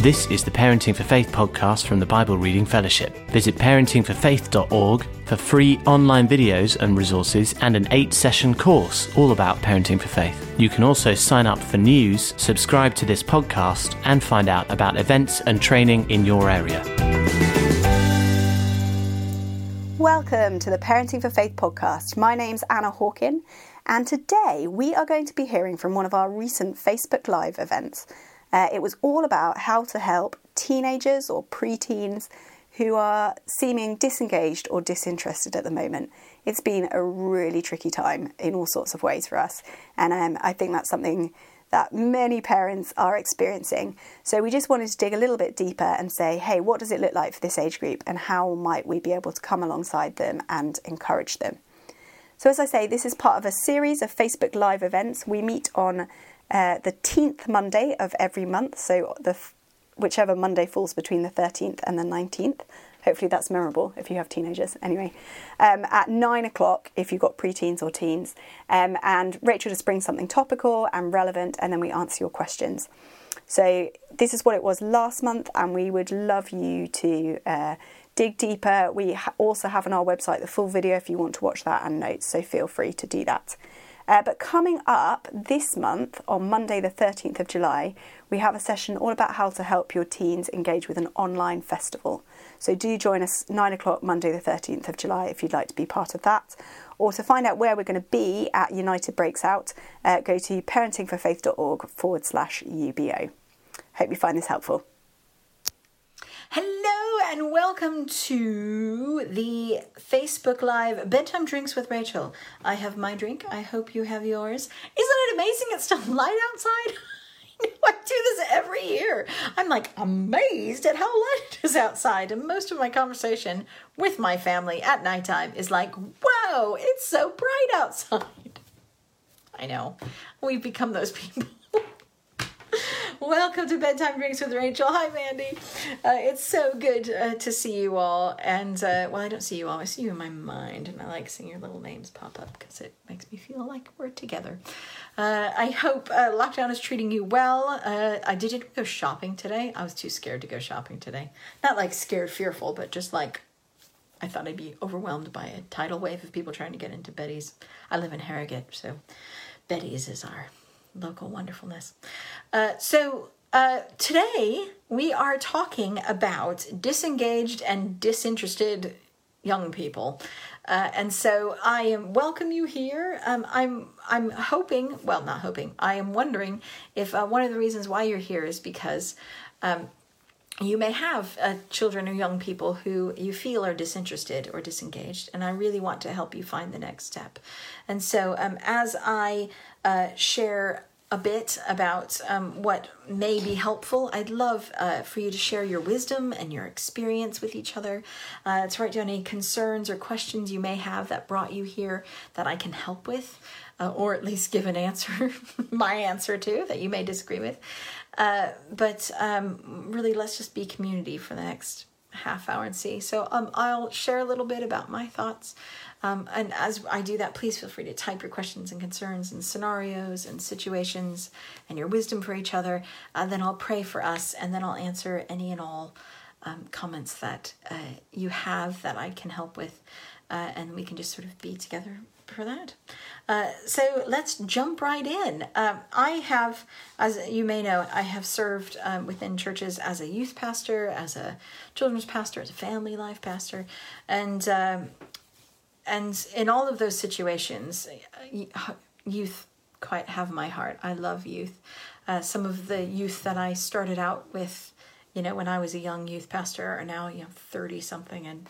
This is the Parenting for Faith podcast from the Bible Reading Fellowship. Visit parentingforfaith.org for free online videos and resources and an eight session course all about parenting for faith. You can also sign up for news, subscribe to this podcast, and find out about events and training in your area. Welcome to the Parenting for Faith podcast. My name's Anna Hawken, and today we are going to be hearing from one of our recent Facebook Live events. Uh, it was all about how to help teenagers or preteens who are seeming disengaged or disinterested at the moment. It's been a really tricky time in all sorts of ways for us, and um, I think that's something that many parents are experiencing. So we just wanted to dig a little bit deeper and say, hey, what does it look like for this age group, and how might we be able to come alongside them and encourage them? So, as I say, this is part of a series of Facebook Live events. We meet on uh, the 10th Monday of every month, so the whichever Monday falls between the 13th and the 19th. Hopefully that's memorable if you have teenagers. Anyway, um, at nine o'clock if you've got preteens or teens, um, and Rachel just brings something topical and relevant, and then we answer your questions. So this is what it was last month, and we would love you to uh, dig deeper. We ha- also have on our website the full video if you want to watch that and notes. So feel free to do that. Uh, but coming up this month, on Monday, the 13th of July, we have a session all about how to help your teens engage with an online festival. So do join us 9 o'clock Monday, the 13th of July, if you'd like to be part of that. Or to find out where we're going to be at United Breaks Out, uh, go to parentingforfaith.org forward slash UBO. Hope you find this helpful. Hello and welcome to the Facebook Live Bedtime Drinks with Rachel. I have my drink. I hope you have yours. Isn't it amazing it's still light outside? I do this every year. I'm like amazed at how light it is outside. And most of my conversation with my family at nighttime is like, whoa, it's so bright outside. I know. We've become those people. Welcome to Bedtime Drinks with Rachel. Hi, Mandy. Uh, it's so good uh, to see you all. And, uh, well, I don't see you all, I see you in my mind. And I like seeing your little names pop up because it makes me feel like we're together. Uh, I hope uh, lockdown is treating you well. Uh, I didn't go shopping today. I was too scared to go shopping today. Not like scared, fearful, but just like I thought I'd be overwhelmed by a tidal wave of people trying to get into Betty's. I live in Harrogate, so Betty's is our local wonderfulness. Uh, so uh, today we are talking about disengaged and disinterested young people. Uh, and so I am welcome you here. Um, I'm I'm hoping, well, not hoping. I am wondering if uh, one of the reasons why you're here is because um, you may have uh, children or young people who you feel are disinterested or disengaged, and I really want to help you find the next step. And so, um, as I uh, share a bit about um, what may be helpful, I'd love uh, for you to share your wisdom and your experience with each other. Uh, to write down any concerns or questions you may have that brought you here that I can help with, uh, or at least give an answer, my answer to, that you may disagree with. Uh, but um, really, let's just be community for the next half hour and see. So um, I'll share a little bit about my thoughts. Um, and as I do that, please feel free to type your questions and concerns and scenarios and situations and your wisdom for each other. Uh, then I'll pray for us and then I'll answer any and all um, comments that uh, you have that I can help with. Uh, and we can just sort of be together for that. Uh, so let's jump right in. Um, I have, as you may know, I have served um, within churches as a youth pastor, as a children's pastor, as a family life pastor, and um, and in all of those situations, youth quite have my heart. I love youth. Uh, some of the youth that I started out with, you know, when I was a young youth pastor, are now you know thirty something and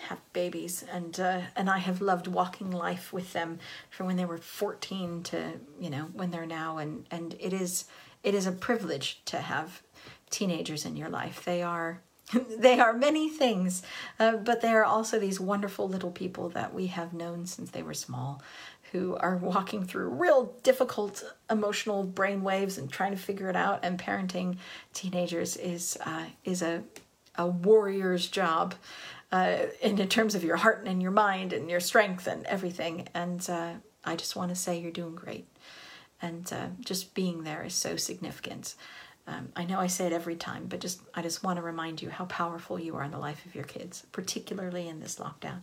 have babies, and uh, and I have loved walking life with them from when they were fourteen to you know when they're now, and and it is it is a privilege to have teenagers in your life. They are they are many things, uh, but they are also these wonderful little people that we have known since they were small, who are walking through real difficult emotional brain waves and trying to figure it out. And parenting teenagers is uh, is a a warrior's job uh, in, in terms of your heart and your mind and your strength and everything. And uh, I just want to say you're doing great, and uh, just being there is so significant. Um, I know I say it every time, but just I just want to remind you how powerful you are in the life of your kids, particularly in this lockdown.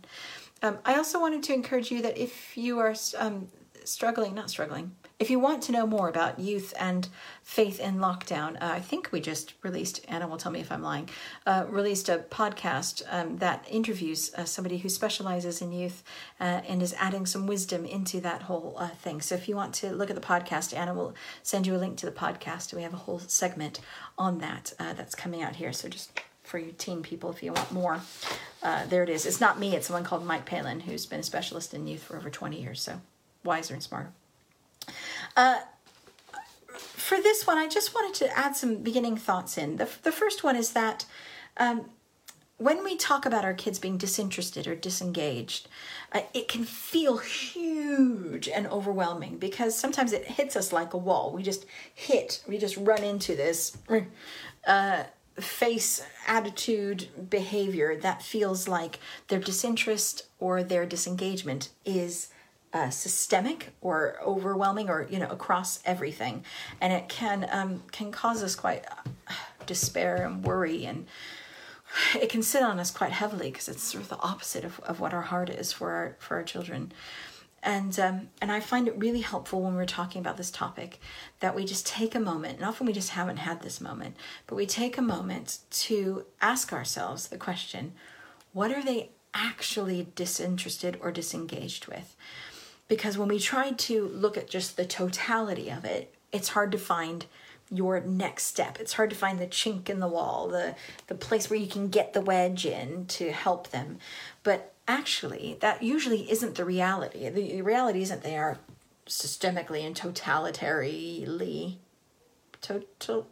Um, I also wanted to encourage you that if you are um, struggling, not struggling, if you want to know more about youth and faith in lockdown, uh, I think we just released, Anna will tell me if I'm lying, uh, released a podcast um, that interviews uh, somebody who specializes in youth uh, and is adding some wisdom into that whole uh, thing. So if you want to look at the podcast, Anna will send you a link to the podcast. We have a whole segment on that uh, that's coming out here. So just for you teen people, if you want more, there it is. It's not me, it's someone called Mike Palin, who's been a specialist in youth for over 20 years. So wiser and smarter. Uh, for this one, I just wanted to add some beginning thoughts in. The, the first one is that um, when we talk about our kids being disinterested or disengaged, uh, it can feel huge and overwhelming because sometimes it hits us like a wall. We just hit, we just run into this uh, face, attitude, behavior that feels like their disinterest or their disengagement is uh, systemic or overwhelming or you know across everything. And it can um, can cause us quite uh, despair and worry. And it can sit on us quite heavily because it's sort of the opposite of, of what our heart is for our for our children. And um, and I find it really helpful when we're talking about this topic that we just take a moment, and often we just haven't had this moment, but we take a moment to ask ourselves the question: What are they actually disinterested or disengaged with? Because when we try to look at just the totality of it, it's hard to find your next step. It's hard to find the chink in the wall, the the place where you can get the wedge in to help them. But actually, that usually isn't the reality. The reality isn't they are systemically and totalitarily total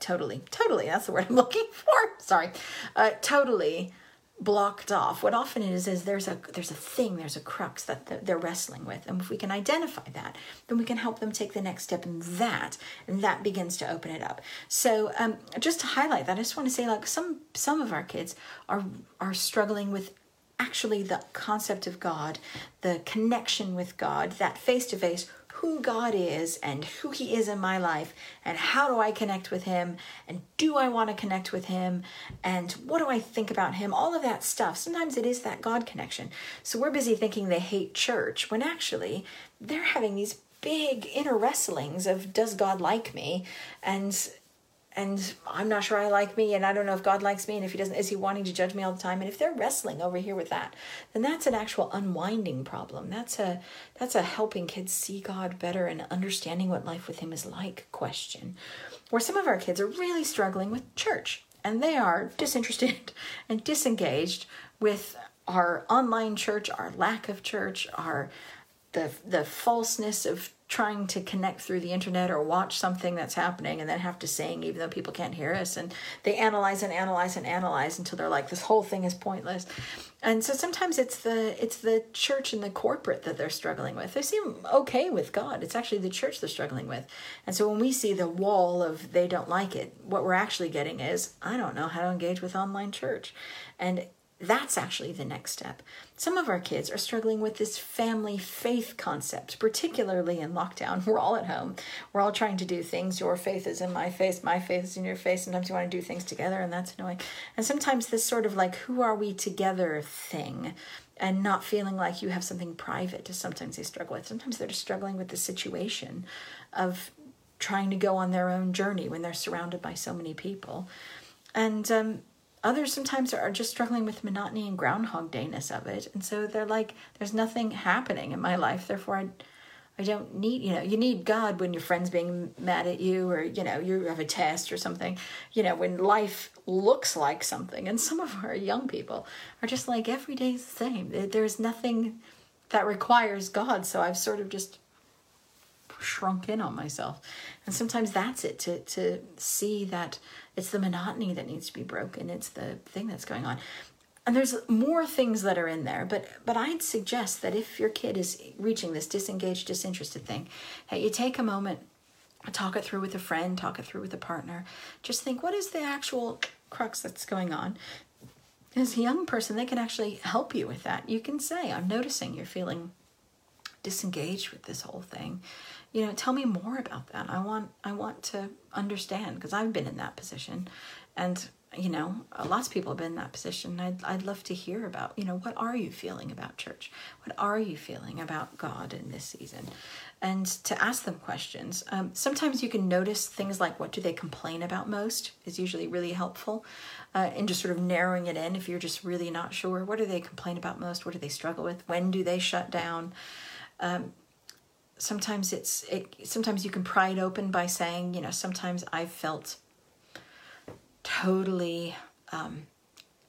totally totally that's the word i'm looking for sorry uh, totally blocked off. What often is is there's a there's a thing there's a crux that they're wrestling with. And if we can identify that then we can help them take the next step in that and that begins to open it up. So um, just to highlight that i just want to say like some some of our kids are are struggling with actually the concept of god the connection with god that face to face who God is and who He is in my life, and how do I connect with Him, and do I want to connect with Him, and what do I think about Him, all of that stuff. Sometimes it is that God connection. So we're busy thinking they hate church when actually they're having these big inner wrestlings of does God like me? And and I'm not sure I like me, and I don't know if God likes me, and if He doesn't, is He wanting to judge me all the time? And if they're wrestling over here with that, then that's an actual unwinding problem. That's a that's a helping kids see God better and understanding what life with Him is like question. Where some of our kids are really struggling with church, and they are disinterested and disengaged with our online church, our lack of church, our the the falseness of trying to connect through the internet or watch something that's happening and then have to sing even though people can't hear us. And they analyze and analyze and analyze until they're like this whole thing is pointless. And so sometimes it's the it's the church and the corporate that they're struggling with. They seem okay with god. It's actually the church they're struggling with. And so when we see the wall of they don't like it what we're actually getting is i don't know how to engage with online church. And that's actually the next step. Some of our kids are struggling with this family faith concept, particularly in lockdown. We're all at home. We're all trying to do things. Your faith is in my face, my faith is in your face. Sometimes you want to do things together, and that's annoying. And sometimes this sort of like, who are we together thing, and not feeling like you have something private to sometimes they struggle with. Sometimes they're just struggling with the situation of trying to go on their own journey when they're surrounded by so many people. And um, Others sometimes are just struggling with monotony and groundhog dayness of it. And so they're like, there's nothing happening in my life. Therefore, I, I don't need, you know, you need God when your friend's being mad at you or, you know, you have a test or something, you know, when life looks like something. And some of our young people are just like, every day's the same. There's nothing that requires God. So I've sort of just shrunk in on myself. And sometimes that's it to, to see that it's the monotony that needs to be broken. It's the thing that's going on. And there's more things that are in there, but but I'd suggest that if your kid is reaching this disengaged, disinterested thing, that you take a moment, talk it through with a friend, talk it through with a partner. Just think, what is the actual crux that's going on? As a young person, they can actually help you with that. You can say, I'm noticing you're feeling disengaged with this whole thing. You know, tell me more about that. I want I want to understand because I've been in that position, and you know, lots of people have been in that position. I'd I'd love to hear about you know what are you feeling about church? What are you feeling about God in this season? And to ask them questions. Um, sometimes you can notice things like what do they complain about most is usually really helpful uh, in just sort of narrowing it in if you're just really not sure. What do they complain about most? What do they struggle with? When do they shut down? Um, sometimes it's it, sometimes you can pry it open by saying you know sometimes I've felt totally um,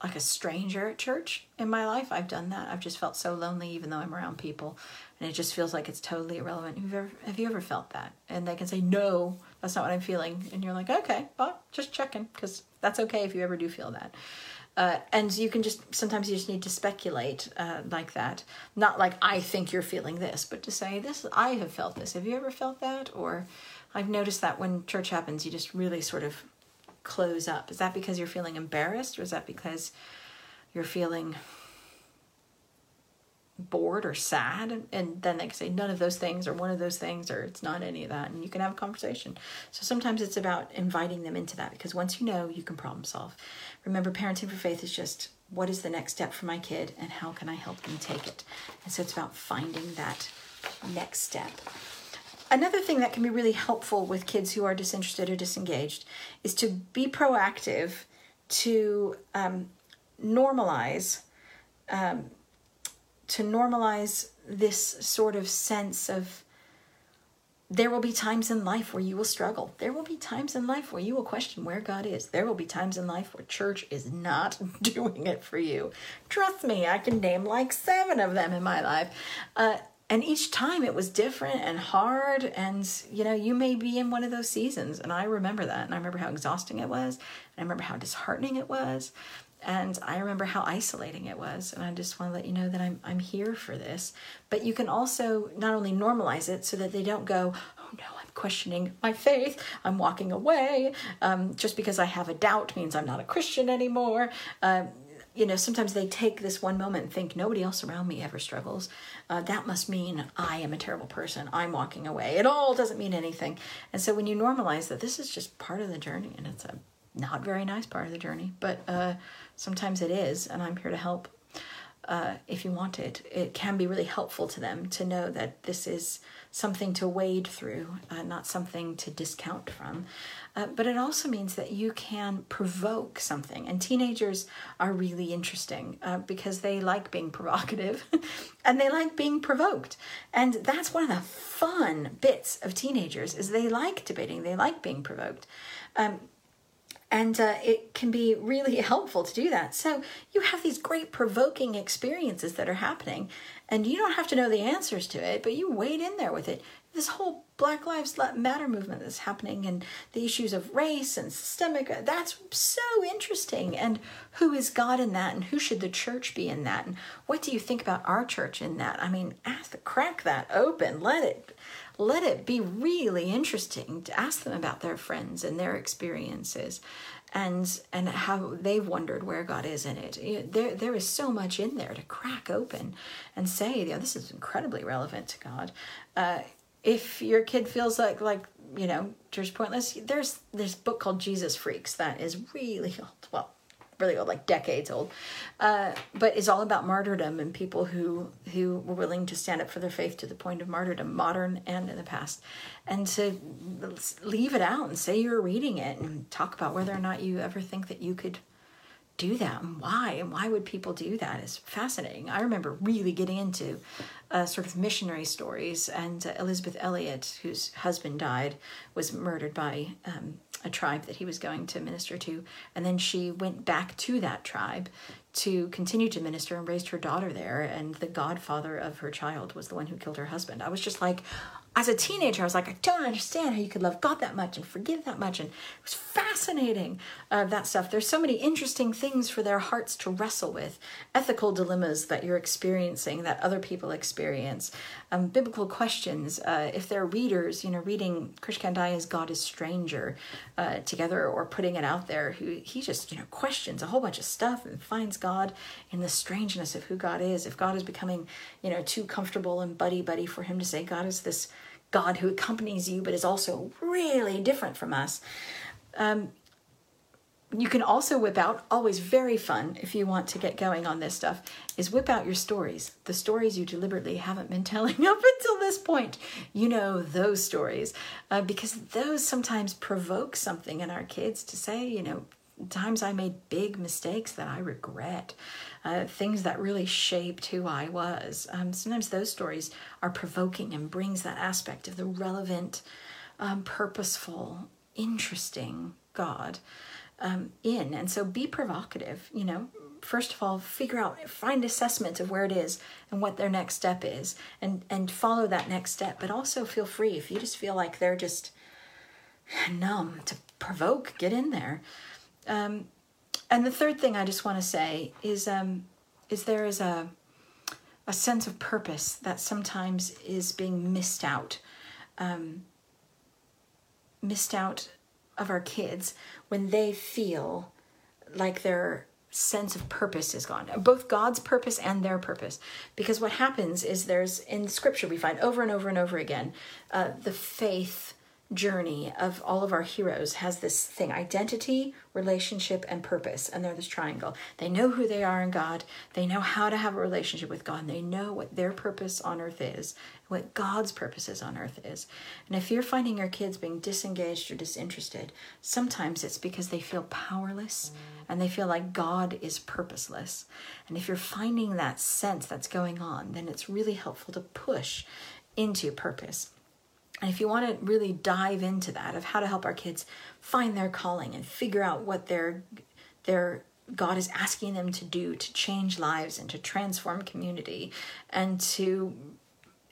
like a stranger at church in my life. I've done that. I've just felt so lonely, even though I'm around people, and it just feels like it's totally irrelevant. Have you ever, have you ever felt that? And they can say, "No, that's not what I'm feeling," and you're like, "Okay, well, just checking," because that's okay if you ever do feel that. Uh, and you can just sometimes you just need to speculate uh, like that. Not like i think you're feeling this but to say this i have felt this. Have you ever felt that? Or i've noticed that when church happens you just really sort of close up. Is that because you're feeling embarrassed or is that because you're feeling bored or sad and then they can say none of those things or one of those things or it's not any of that and you can have a conversation. So sometimes it's about inviting them into that because once you know you can problem solve. Remember parenting for faith is just what is the next step for my kid and how can i help them take it? And so it's about finding that next step. Another thing that can be really helpful with kids who are disinterested or disengaged is to be proactive to um, normalize um, to normalize this sort of sense of there will be times in life where you will struggle. There will be times in life where you will question where God is. There will be times in life where church is not doing it for you. Trust me, I can name like seven of them in my life. Uh, and each time it was different and hard. And, you know, you may be in one of those seasons. And I remember that. And I remember how exhausting it was. And I remember how disheartening it was and I remember how isolating it was. And I just want to let you know that I'm I'm here for this. But you can also not only normalize it so that they don't go, oh no, I'm questioning my faith. I'm walking away. Um, just because I have a doubt means I'm not a Christian anymore. Um, you know, sometimes they take this one moment and think nobody else around me ever struggles. Uh, that must mean I am a terrible person. I'm walking away. It all doesn't mean anything. And so when you normalize that this is just part of the journey and it's a not very nice part of the journey, but uh, sometimes it is, and I'm here to help uh, if you want it. It can be really helpful to them to know that this is something to wade through, uh, not something to discount from. Uh, but it also means that you can provoke something. And teenagers are really interesting uh, because they like being provocative and they like being provoked. And that's one of the fun bits of teenagers is they like debating, they like being provoked. Um, and uh, it can be really helpful to do that. So you have these great provoking experiences that are happening, and you don't have to know the answers to it, but you wade in there with it. This whole Black Lives Matter movement that's happening, and the issues of race and systemic, uh, that's so interesting. And who is God in that, and who should the church be in that? And what do you think about our church in that? I mean, ask, crack that open, let it let it be really interesting to ask them about their friends and their experiences and and how they've wondered where God is in it. There there is so much in there to crack open and say, you know, this is incredibly relevant to God. Uh, if your kid feels like like you know church pointless, there's this book called Jesus Freaks that is really well really old, like decades old, uh, but is all about martyrdom and people who who were willing to stand up for their faith to the point of martyrdom, modern and in the past, and to leave it out and say you're reading it and talk about whether or not you ever think that you could do that and why and why would people do that is fascinating. I remember really getting into uh, sort of missionary stories, and uh, Elisabeth Elliot, whose husband died, was murdered by um, a tribe that he was going to minister to. And then she went back to that tribe to continue to minister and raised her daughter there. And the godfather of her child was the one who killed her husband. I was just like, as a teenager, I was like, I don't understand how you could love God that much and forgive that much. And it was fascinating, uh, that stuff. There's so many interesting things for their hearts to wrestle with ethical dilemmas that you're experiencing, that other people experience, um, biblical questions. Uh, if they're readers, you know, reading Krish God is Stranger uh, together or putting it out there, who he just, you know, questions a whole bunch of stuff and finds God in the strangeness of who God is. If God is becoming, you know, too comfortable and buddy buddy for him to say God is this God who accompanies you, but is also really different from us. Um, you can also whip out, always very fun if you want to get going on this stuff, is whip out your stories. The stories you deliberately haven't been telling up until this point. You know those stories uh, because those sometimes provoke something in our kids to say, you know, times I made big mistakes that I regret, uh, things that really shaped who I was. Um, sometimes those stories are provoking and brings that aspect of the relevant, um, purposeful, interesting God um, in. And so be provocative, you know. First of all, figure out, find assessment of where it is and what their next step is, and and follow that next step. But also feel free if you just feel like they're just numb to provoke, get in there. Um, and the third thing I just want to say is um, is there is a a sense of purpose that sometimes is being missed out, um, missed out of our kids when they feel like their sense of purpose is gone. Both god's purpose and their purpose. Because what happens is there's in scripture we find over and over and over again uh, the faith journey of all of our heroes has this thing identity, relationship, and purpose. And they're this triangle. They know who they are in God, they know how to have a relationship with God, and they know what their purpose on earth is, what God's purposes on earth is. And if you're finding your kids being disengaged or disinterested, sometimes it's because they feel powerless and they feel like God is purposeless. And if you're finding that sense that's going on, then it's really helpful to push into purpose. And if you want to really dive into that of how to help our kids find their calling and figure out what their their God is asking them to do to change lives and to transform community and to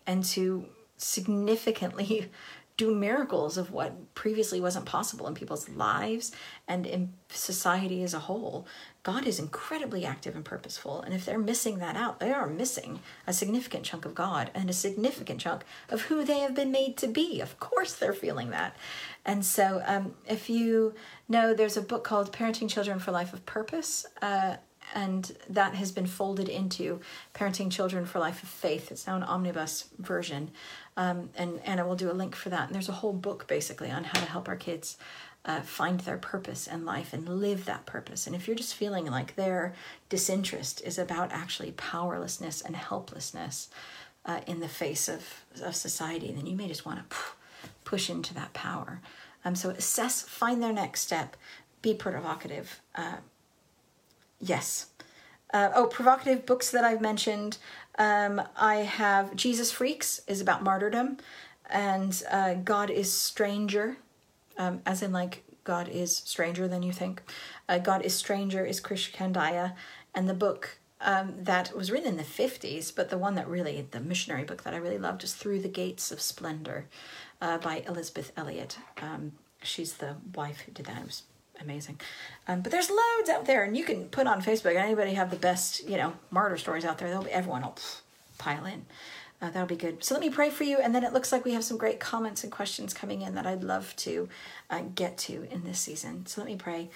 and to significantly do miracles of what previously wasn't possible in people's lives and in society as a whole. God is incredibly active and purposeful. And if they're missing that out, they are missing a significant chunk of God and a significant chunk of who they have been made to be. Of course, they're feeling that. And so, um, if you know, there's a book called Parenting Children for Life of Purpose. Uh, and that has been folded into Parenting Children for Life of Faith. It's now an omnibus version um, and Anna will do a link for that. And there's a whole book basically on how to help our kids uh, find their purpose in life and live that purpose. And if you're just feeling like their disinterest is about actually powerlessness and helplessness uh, in the face of, of society, then you may just want to push into that power. Um, so assess, find their next step, be provocative. Uh, yes. Uh, oh, provocative books that I've mentioned. Um, I have Jesus Freaks is about martyrdom, and uh, God is stranger, um, as in like God is stranger than you think. Uh, God is stranger is Krish Kandiah, and the book um, that was written in the 50s, but the one that really, the missionary book that I really loved is Through the Gates of Splendor uh, by Elisabeth Elliot. Um, she's the wife who did that. It was amazing. Um, but there's loads out there, and you can put on Facebook. Anybody have the best, you know, martyr stories out there? They'll be, everyone will pile in. Uh, that'll be good. So let me pray for you, and then it looks like we have some great comments and questions coming in that I'd love to uh, get to in this season. So let me pray.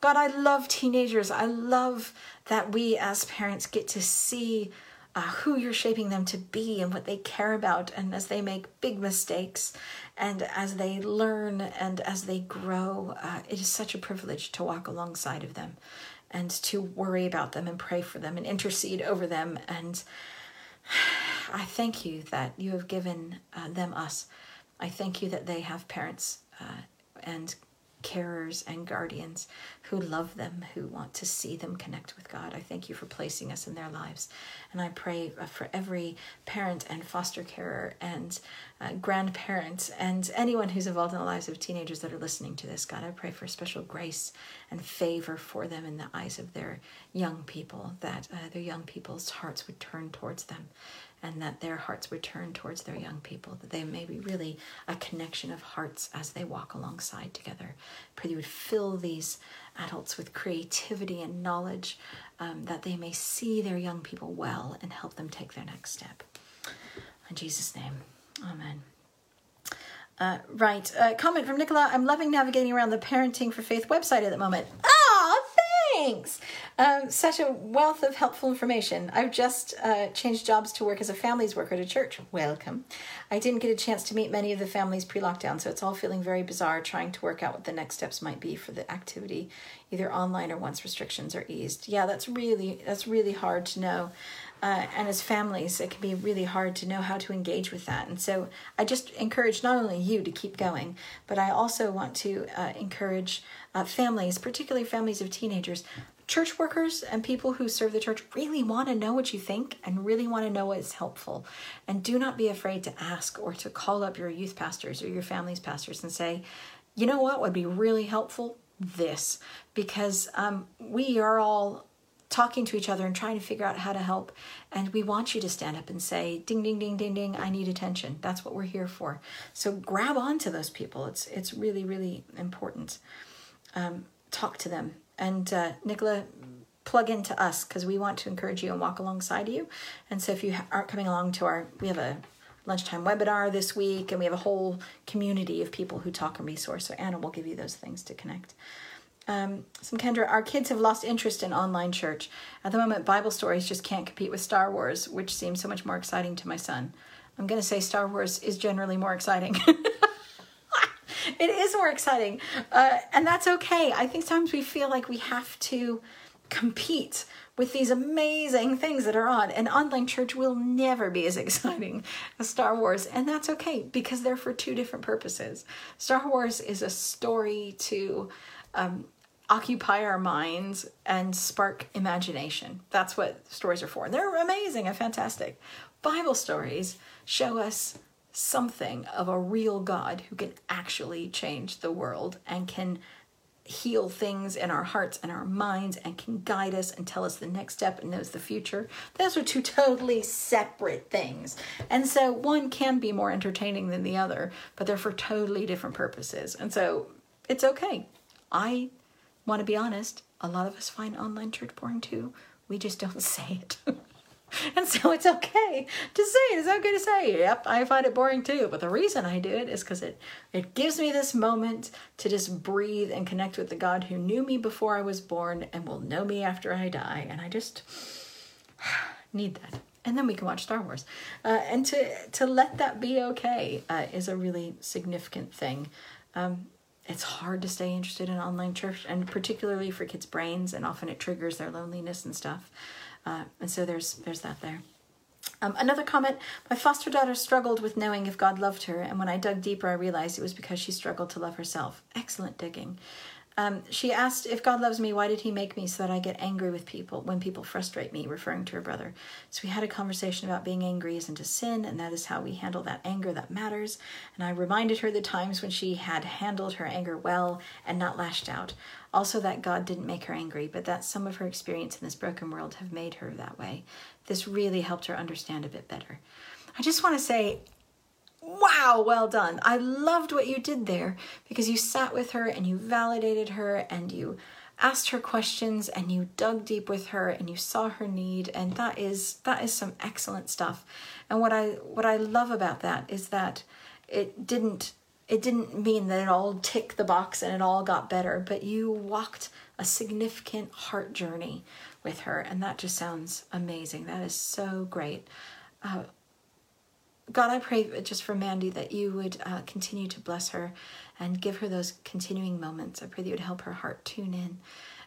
God, I love teenagers. I love that we as parents get to see uh, who you're shaping them to be and what they care about, and as they make big mistakes and as they learn and as they grow, uh, it is such a privilege to walk alongside of them and to worry about them and pray for them and intercede over them. And I thank you that you have given uh, them us. I thank you that they have parents uh, and carers and guardians who love them, who want to see them connect with God. I thank you for placing us in their lives. And I pray uh, for every parent and foster carer and uh, grandparent and anyone who's involved in the lives of teenagers that are listening to this. God, I pray for special grace and favor for them in the eyes of their young people, that uh, their young people's hearts would turn towards them and that their hearts would turn towards their young people, that they may be really a connection of hearts as they walk alongside together. Pray you would fill these adults with creativity and knowledge, um, that they may see their young people well and help them take their next step. In Jesus' name, amen. Uh, right. Uh, comment from Nicola. I'm loving navigating around the Parenting for Faith website at the moment. Ah, thanks. Um, such a wealth of helpful information. I've just uh, changed jobs to work as a families worker at a church. Welcome. I didn't get a chance to meet many of the families pre lockdown, so it's all feeling very bizarre trying to work out what the next steps might be for the activity, either online or once restrictions are eased. Yeah, that's really that's really hard to know uh, and as families, it can be really hard to know how to engage with that. And so I just encourage not only you to keep going, but I also want to uh, encourage uh, families, particularly families of teenagers, church workers, and people who serve the church really want to know what you think and really want to know what is helpful. And do not be afraid to ask or to call up your youth pastors or your family's pastors and say, you know what would be really helpful? This, because um, we are all talking to each other and trying to figure out how to help. And we want you to stand up and say, ding, ding, ding, ding, ding, I need attention. That's what we're here for. So grab on to those people. It's, it's really, really important. Um, talk to them. And uh, Nicola, plug into us because we want to encourage you and walk alongside you. And so if you aren't coming along to our, we have a lunchtime webinar this week and we have a whole community of people who talk and resource. So Anna will give you those things to connect. Um, some Kendra, our kids have lost interest in online church. At the moment, Bible stories just can't compete with Star Wars, which seems so much more exciting to my son. I'm going to say Star Wars is generally more exciting. it is more exciting. Uh, and that's okay. I think sometimes we feel like we have to compete with these amazing things that are on. And online church will never be as exciting as Star Wars. And that's okay because they're for two different purposes. Star Wars is a story to. Um, occupy our minds and spark imagination. That's what stories are for. And they're amazing and fantastic. Bible stories show us something of a real God who can actually change the world and can heal things in our hearts and our minds and can guide us and tell us the next step and knows the future. Those are two totally separate things. And so one can be more entertaining than the other, but they're for totally different purposes. And so it's okay. I want to be honest, a lot of us find online church boring too. We just don't say it. and so it's okay to say it. It's okay to say, yep, I find it boring too. But the reason I do it is because it, it gives me this moment to just breathe and connect with the God who knew me before I was born and will know me after I die. And I just need that. And then we can watch Star Wars. Uh, and to, to let that be okay uh, is a really significant thing. Um, it's hard to stay interested in online church and particularly for kids brains and often it triggers their loneliness and stuff. Uh, and so there's there's that there. Um, another comment my foster daughter struggled with knowing if god loved her and when i dug deeper i realized it was because she struggled to love herself. Excellent digging um, she asked, If God loves me, why did He make me so that I get angry with people when people frustrate me, referring to her brother? So we had a conversation about being angry isn't a sin, and that is how we handle that anger that matters. And I reminded her the times when she had handled her anger well and not lashed out. Also, that God didn't make her angry, but that some of her experience in this broken world have made her that way. This really helped her understand a bit better. I just want to say, wow, well done. I loved what you did there because you sat with her and you validated her and you asked her questions and you dug deep with her and you saw her need and that is that is some excellent stuff. And what I what I love about that is that it didn't it didn't mean that it all ticked the box and it all got better, but you walked a significant heart journey with her, and that just sounds amazing. That is so great. Uh, God, I pray just for Mandy that you would uh, continue to bless her and give her those continuing moments. I pray that you would help her heart tune in.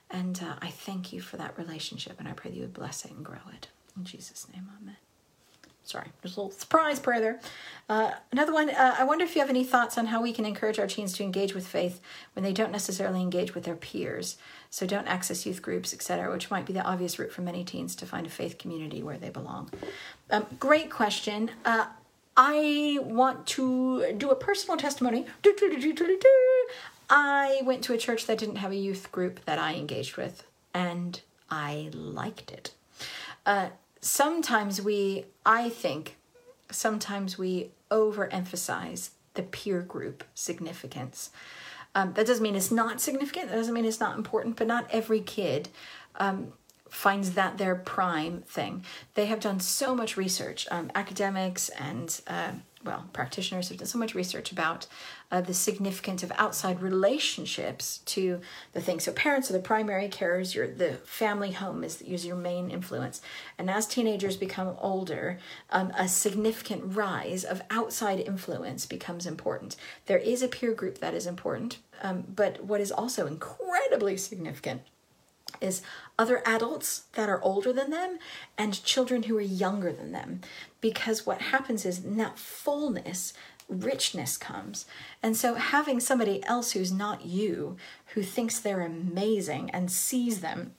And uh, I thank you for that relationship, and I pray that you would bless it and grow it. In Jesus' name, amen. Sorry, there's a little surprise prayer there. Uh, another one, uh, I wonder if you have any thoughts on how we can encourage our teens to engage with faith when they don't necessarily engage with their peers. So don't access youth groups, etc., which might be the obvious route for many teens to find a faith community where they belong. Um, great question. I want to do a personal testimony. I went to a church that didn't have a youth group that I engaged with, and I liked it. Uh, sometimes we, I think, sometimes we overemphasize the peer group significance. Um, that doesn't mean it's not significant. That doesn't mean it's not important. But not every kid um, finds that their prime thing. They have done so much research. Um, academics and uh, well, practitioners have done so much research about uh, the significance of outside relationships to the thing. So parents are the primary carers. Your the family home is, is your main influence. And as teenagers become older, um, a significant rise of outside influence becomes important. There is a peer group that is important, um, but what is also incredibly significant is other adults that are older than them and children who are younger than them. Because what happens is in that fullness, richness comes. And so having somebody else who's not you, who thinks they're amazing and sees them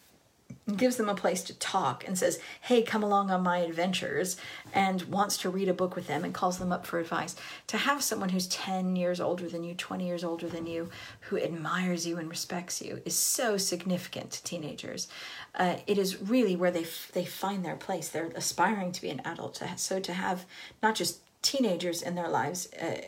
gives them a place to talk and says, Hey, come along on my adventures, and wants to read a book with them and calls them up for advice. To have someone who's 10 years older than you, 20 years older than you, who admires you and respects you is so significant to teenagers. Uh, it is really where they, f- they find their place. They're aspiring to be an adult. So to have not just teenagers in their lives, uh,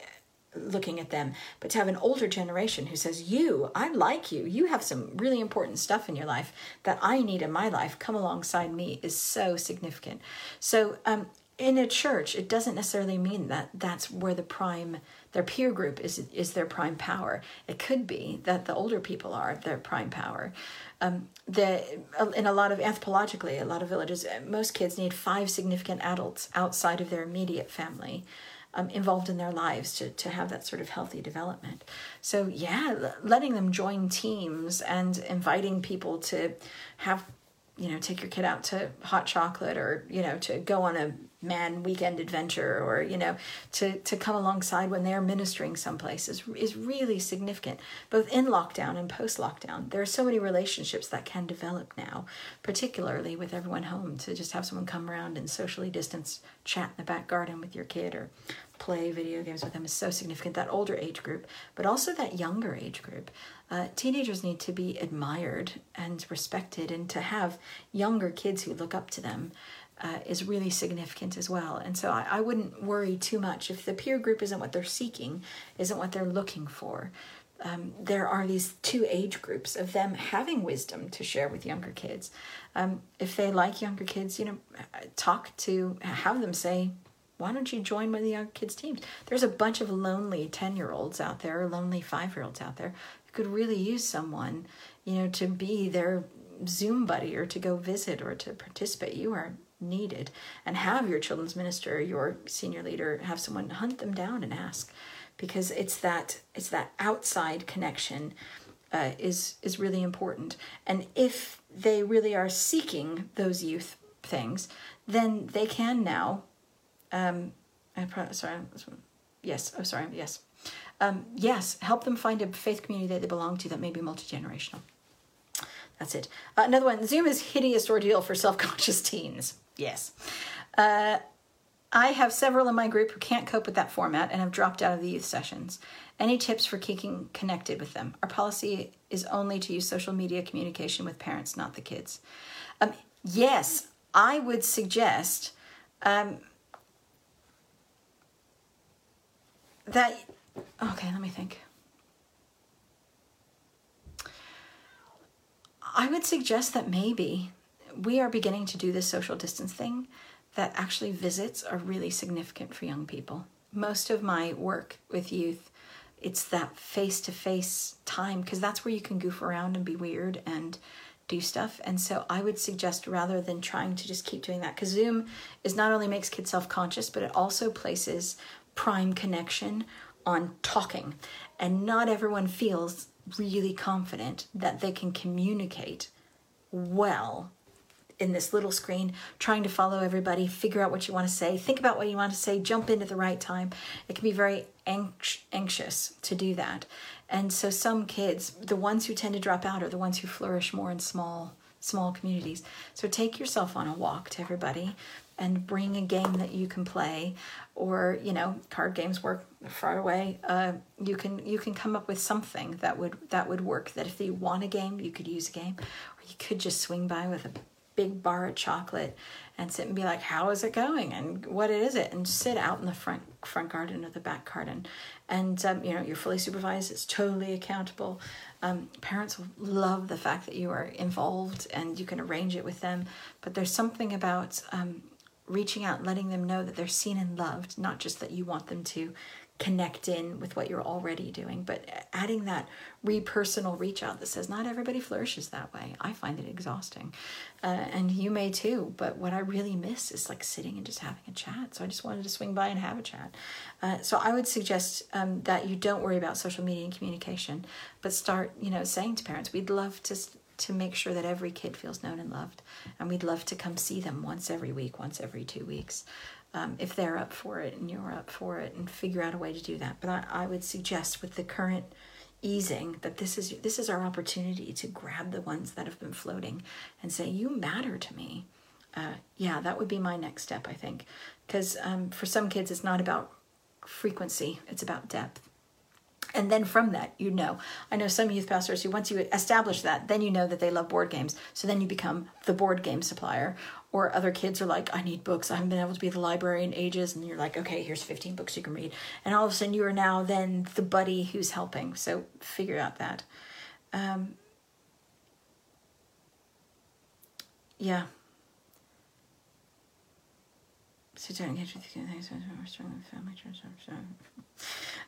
looking at them, but to have an older generation who says, You, I like you, you have some really important stuff in your life that I need in my life, come alongside me is so significant. So, um, in a church, it doesn't necessarily mean that that's where the prime, their peer group is is their prime power. It could be that the older people are their prime power. Um, the in a lot of anthropologically, a lot of villages, most kids need five significant adults outside of their immediate family um, involved in their lives to, to have that sort of healthy development. So, yeah, letting them join teams and inviting people to have, you know, take your kid out to hot chocolate or, you know, to go on a man weekend adventure or, you know, to, to come alongside when they're ministering someplace is, is really significant, both in lockdown and post lockdown. There are so many relationships that can develop now, particularly with everyone home, to just have someone come around and socially distance chat in the back garden with your kid or play video games with them is so significant that older age group but also that younger age group. Uh, teenagers need to be admired and respected and to have younger kids who look up to them uh, is really significant as well. And so I, I wouldn't worry too much if the peer group isn't what they're seeking isn't what they're looking for. Um, there are these two age groups of them having wisdom to share with younger kids. Um, if they like younger kids, you know, talk to, have them say, why don't you join one of the young kids' teams? There's a bunch of lonely 10 year olds out there, or lonely five year olds out there who could really use someone, you know, to be their Zoom buddy or to go visit or to participate. You are needed. And have your children's minister, your senior leader, have someone hunt them down and ask. Because it's that it's that outside connection uh, is is really important. And if they really are seeking those youth things, then they can now um, sorry, yes. Oh, sorry. Yes. Um, yes. Help them find a faith community that they belong to that may be multi generational. That's it. Uh, another one. Zoom is hideous ordeal for self conscious teens. Yes. Uh, I have several in my group who can't cope with that format and have dropped out of the youth sessions. Any tips for keeping connected with them? Our policy is only to use social media communication with parents, not the kids. Um, yes, I would suggest um, that okay let me think. I would suggest that maybe we are beginning to do this social distance thing that actually visits are really significant for young people. Most of my work with youth it's that face to face time because that's where you can goof around and be weird and do stuff. And so i would suggest rather than trying to just keep doing that because zoom is not only makes kids self-conscious but it also places prime connection on talking. And not everyone feels really confident that they can communicate well in this little screen, trying to follow everybody, figure out what you want to say, think about what you want to say, jump in at the right time. It can be very anxious to do that. And so some kids, the ones who tend to drop out are the ones who flourish more in small small communities. So take yourself on a walk to everybody and bring a game that you can play or you know card games work far away uh, you can you can come up with something that would that would work that if you want a game you could use a game or you could just swing by with a big bar of chocolate and sit and be like, "How is it going?" and "What is it?" and sit out in the front front garden or the back garden, and um, you know you're fully supervised. It's totally accountable. Um, parents love the fact that you are involved and you can arrange it with them. But there's something about um, reaching out, letting them know that they're seen and loved, not just that you want them to connect in with what you're already doing, but adding that repersonal reach out that says, not everybody flourishes that way. I find it exhausting. Uh, and you may too, but what I really miss is like sitting and just having a chat. So I just wanted to swing by and have a chat. Uh, so I would suggest um, that you don't worry about social media and communication, but start, you know, saying to parents, we'd love to to make sure that every kid feels known and loved. And we'd love to come see them once every week, once every two weeks um, if they're up for it and you're up for it and figure out a way to do that. But I, I would suggest with the current easing that this is this is our opportunity to grab the ones that have been floating and say you matter to me. Uh, yeah that would be my next step i think. Because um, for some kids it's not about frequency it's about depth and then from that you know. I know some youth pastors who once you establish that then you know that they love board games. So then you become the board game supplier. Or other kids are like i need books. I haven't been able to be the library in ages. And you're like okay here's 15 books you can read. And all of a sudden you are now then the buddy who's helping. So figure out that. Um, yeah so don't engage with things we're struggling with family church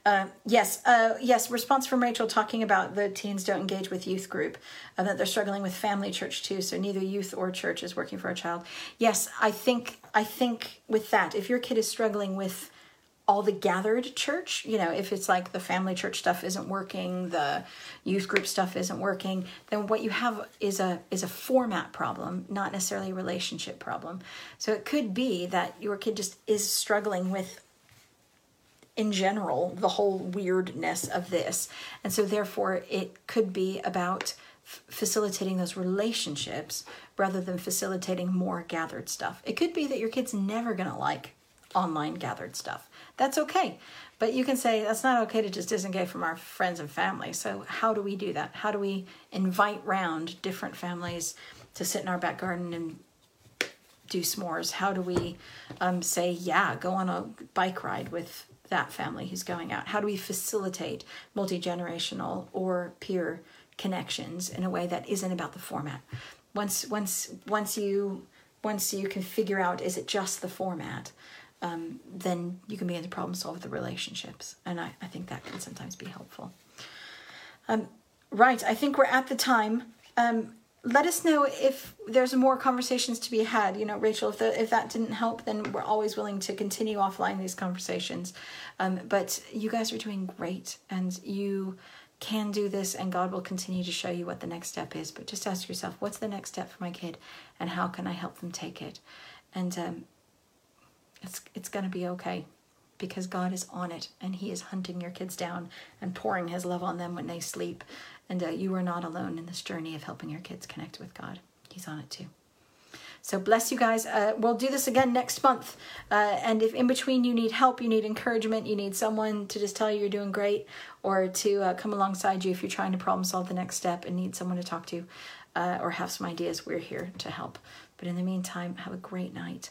uh, yes, uh, yes. Response from Rachel talking about the teens don't engage with youth group, uh, that they're struggling with family church too. So neither youth or church is working for a child. Yes, I think I think with that, if your kid is struggling with all the gathered church, you know, if it's like the family church stuff isn't working, the youth group stuff isn't working, then what you have is a is a format problem, not necessarily a relationship problem. So it could be that your kid just is struggling with in general the whole weirdness of this. And so, therefore, it could be about facilitating those relationships rather than facilitating more gathered stuff. It could be that your kid's never going to like online gathered stuff. That's okay. But you can say that's not okay to just disengage from our friends and family. So, how do we do that? How do we invite round different families to sit in our back garden and do s'mores? How do we um, say, yeah, go on a bike ride with that family who's going out? How do we facilitate multi generational or peer connections in a way that isn't about the format? Once once once you once you can figure out is it just the format, um, then you can begin to problem solve the relationships, and I, I think that can sometimes be helpful. Um, right, I think we're at the time. Um, let us know if there's more conversations to be had. You know, Rachel, if, the, if that didn't help, then we're always willing to continue offline these conversations. Um, but you guys are doing great, and you can do this, and God will continue to show you what the next step is. But just ask yourself, what's the next step for my kid, and how can I help them take it? And um, it's it's going to be okay because God is on it and He is hunting your kids down and pouring His love on them when they sleep. And uh, you are not alone in this journey of helping your kids connect with God. He's on it too. So bless you guys. Uh, we'll do this again next month. Uh, and if in between you need help, you need encouragement, you need someone to just tell you you're doing great, or to uh, come alongside you if you're trying to problem solve the next step and need someone to talk to, uh, or have some ideas, we're here to help. But in the meantime, have a great night,